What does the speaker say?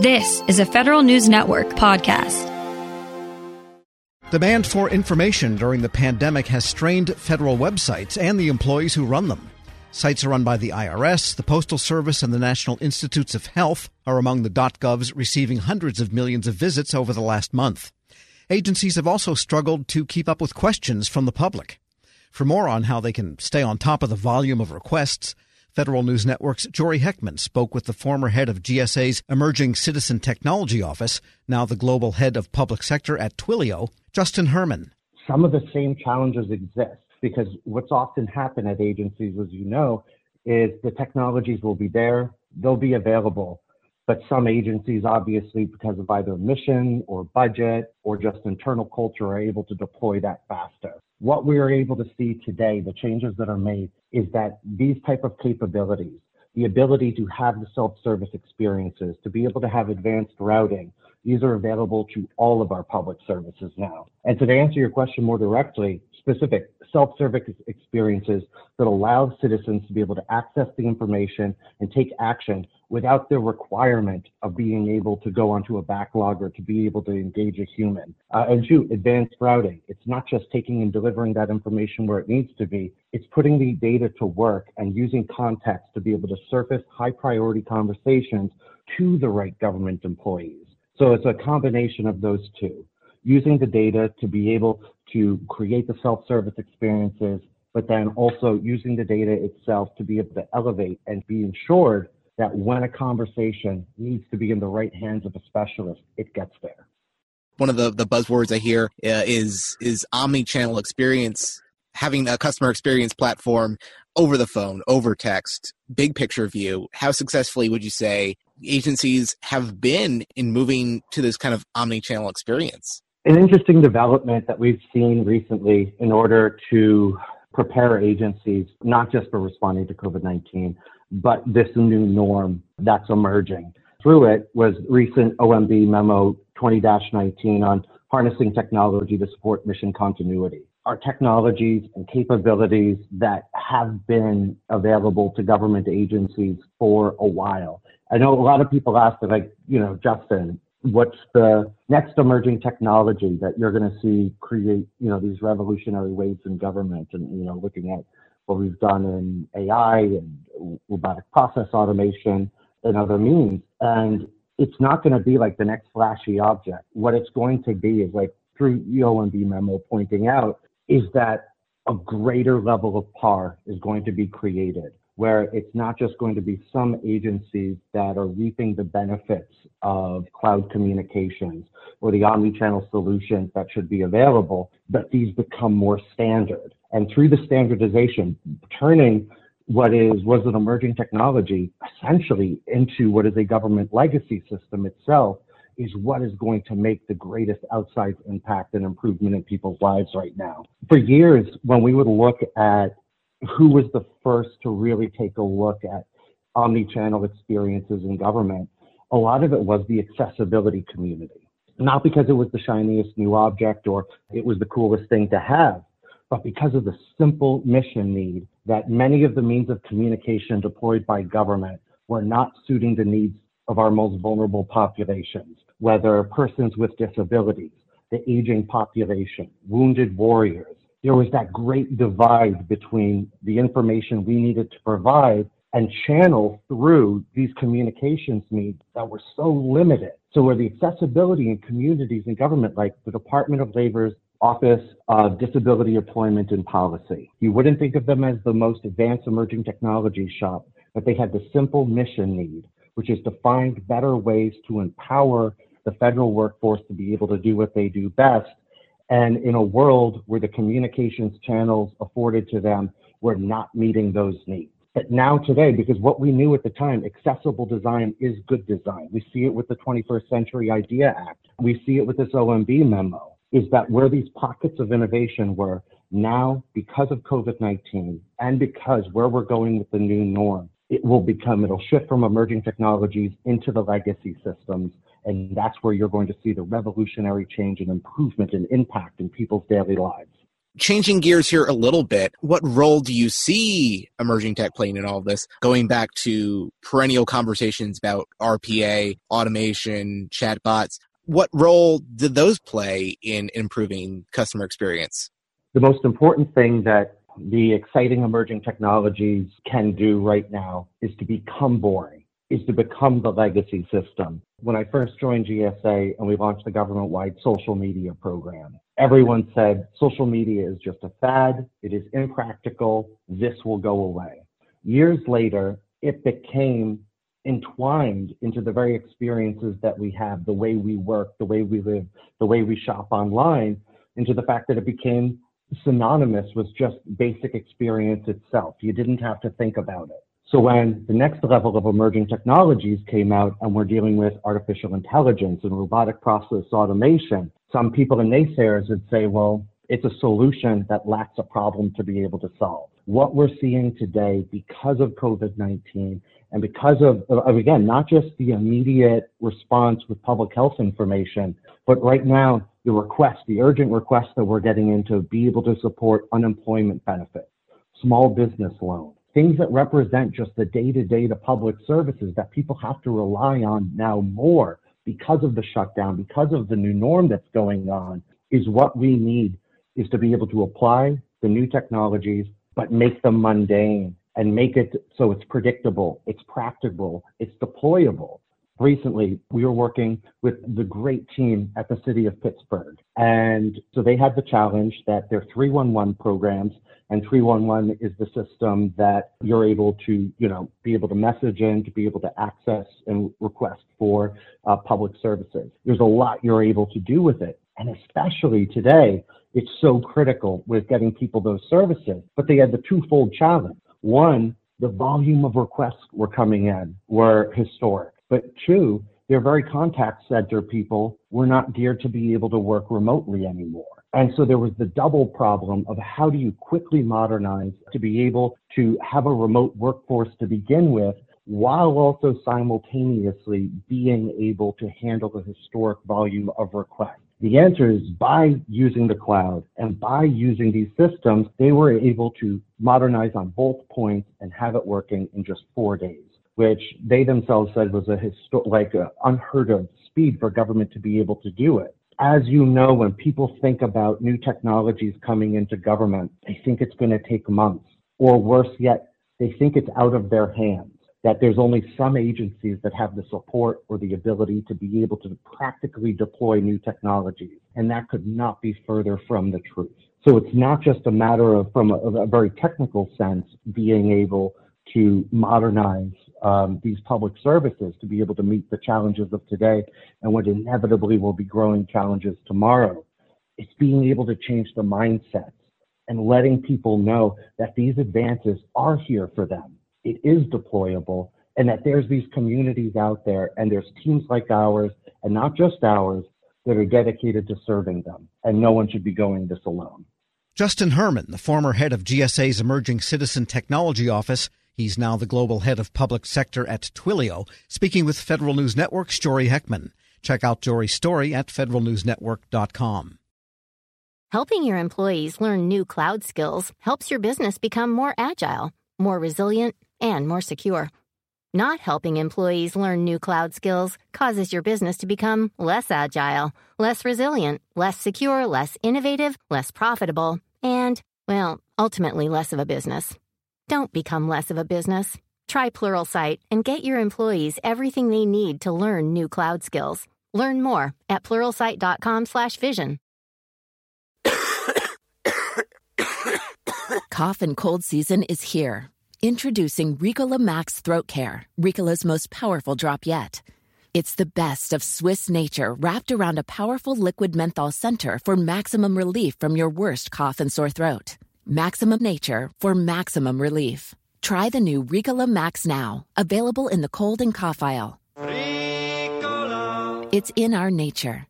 This is a Federal News Network podcast. Demand for information during the pandemic has strained federal websites and the employees who run them. Sites run by the IRS, the Postal Service, and the National Institutes of Health are among the .govs receiving hundreds of millions of visits over the last month. Agencies have also struggled to keep up with questions from the public. For more on how they can stay on top of the volume of requests, Federal News Network's Jory Heckman spoke with the former head of GSA's Emerging Citizen Technology Office, now the global head of public sector at Twilio, Justin Herman. Some of the same challenges exist because what's often happened at agencies, as you know, is the technologies will be there, they'll be available. But some agencies, obviously, because of either mission or budget or just internal culture, are able to deploy that faster. What we are able to see today, the changes that are made, is that these type of capabilities, the ability to have the self-service experiences, to be able to have advanced routing, these are available to all of our public services now. And so to answer your question more directly, specific self-service experiences that allow citizens to be able to access the information and take action without the requirement of being able to go onto a backlog or to be able to engage a human. Uh, and two, advanced routing. It's not just taking and delivering that information where it needs to be. It's putting the data to work and using context to be able to surface high priority conversations to the right government employees. So it's a combination of those two using the data to be able to create the self-service experiences, but then also using the data itself to be able to elevate and be ensured that when a conversation needs to be in the right hands of a specialist, it gets there. One of the, the buzzwords I hear uh, is is omni-channel experience, having a customer experience platform over the phone, over text, big picture view. How successfully would you say agencies have been in moving to this kind of omni-channel experience? An interesting development that we've seen recently in order to prepare agencies, not just for responding to COVID 19, but this new norm that's emerging. Through it was recent OMB memo 20 19 on harnessing technology to support mission continuity. Our technologies and capabilities that have been available to government agencies for a while. I know a lot of people ask, like, you know, Justin, what's the next emerging technology that you're going to see create, you know, these revolutionary waves in government and, you know, looking at what we've done in AI and robotic process automation and other means. And it's not going to be like the next flashy object. What it's going to be is like through the memo pointing out is that a greater level of par is going to be created where it's not just going to be some agencies that are reaping the benefits of cloud communications or the omni-channel solutions that should be available, but these become more standard. And through the standardization, turning what is was an emerging technology essentially into what is a government legacy system itself is what is going to make the greatest outside impact and improvement in people's lives right now. For years, when we would look at who was the first to really take a look at omni-channel experiences in government, a lot of it was the accessibility community. Not because it was the shiniest new object or it was the coolest thing to have, but because of the simple mission need that many of the means of communication deployed by government were not suiting the needs of our most vulnerable populations, whether persons with disabilities, the aging population, wounded warriors, there was that great divide between the information we needed to provide and channel through these communications needs that were so limited. So where the accessibility in communities and government, like the Department of Labor's Office of Disability Employment and Policy, you wouldn't think of them as the most advanced emerging technology shop, but they had the simple mission need, which is to find better ways to empower the federal workforce to be able to do what they do best and in a world where the communications channels afforded to them were not meeting those needs. But now today, because what we knew at the time, accessible design is good design. We see it with the 21st Century IDEA Act. We see it with this OMB memo, is that where these pockets of innovation were now, because of COVID-19 and because where we're going with the new norm, it will become, it'll shift from emerging technologies into the legacy systems and that's where you're going to see the revolutionary change and improvement and impact in people's daily lives. Changing gears here a little bit, what role do you see emerging tech playing in all of this? Going back to perennial conversations about RPA, automation, chatbots, what role did those play in improving customer experience? The most important thing that the exciting emerging technologies can do right now is to become boring, is to become the legacy system. When I first joined GSA and we launched the government wide social media program, everyone said social media is just a fad, it is impractical, this will go away. Years later, it became entwined into the very experiences that we have, the way we work, the way we live, the way we shop online, into the fact that it became synonymous with just basic experience itself. You didn't have to think about it. So when the next level of emerging technologies came out and we're dealing with artificial intelligence and robotic process automation, some people and naysayers would say, well, it's a solution that lacks a problem to be able to solve. What we're seeing today because of COVID-19 and because of, of, again, not just the immediate response with public health information, but right now, the request, the urgent request that we're getting into be able to support unemployment benefits, small business loans, things that represent just the day to day to public services that people have to rely on now more because of the shutdown, because of the new norm that's going on, is what we need is to be able to apply the new technologies, but make them mundane and make it so it's predictable, it's practical, it's deployable. Recently, we were working with the great team at the city of Pittsburgh. And so they had the challenge that their 311 programs and 311 is the system that you're able to, you know, be able to message in, to be able to access and request for uh, public services. There's a lot you're able to do with it. And especially today, it's so critical with getting people those services. But they had the twofold challenge. One, the volume of requests were coming in were historic. But two, their very contact center people were not geared to be able to work remotely anymore. And so there was the double problem of how do you quickly modernize to be able to have a remote workforce to begin with while also simultaneously being able to handle the historic volume of requests. The answer is by using the cloud and by using these systems, they were able to modernize on both points and have it working in just four days, which they themselves said was a like a unheard of speed for government to be able to do it. As you know, when people think about new technologies coming into government, they think it's going to take months, or worse yet, they think it's out of their hands that there's only some agencies that have the support or the ability to be able to practically deploy new technologies. And that could not be further from the truth. So it's not just a matter of, from a, a very technical sense, being able to modernize um, these public services to be able to meet the challenges of today and what inevitably will be growing challenges tomorrow. It's being able to change the mindsets and letting people know that these advances are here for them it is deployable and that there's these communities out there and there's teams like ours and not just ours that are dedicated to serving them and no one should be going this alone. Justin Herman, the former head of GSA's Emerging Citizen Technology Office, he's now the global head of public sector at Twilio, speaking with Federal News Network's Jory Heckman. Check out Jory's story at federalnewsnetwork.com. Helping your employees learn new cloud skills helps your business become more agile, more resilient, and more secure. Not helping employees learn new cloud skills causes your business to become less agile, less resilient, less secure, less innovative, less profitable, and, well, ultimately less of a business. Don't become less of a business. Try Pluralsight and get your employees everything they need to learn new cloud skills. Learn more at pluralsight.com/vision. Cough and cold season is here Introducing Ricola Max Throat Care, Ricola's most powerful drop yet. It's the best of Swiss nature wrapped around a powerful liquid menthol center for maximum relief from your worst cough and sore throat. Maximum nature for maximum relief. Try the new Ricola Max now, available in the cold and cough aisle. Ricola. It's in our nature.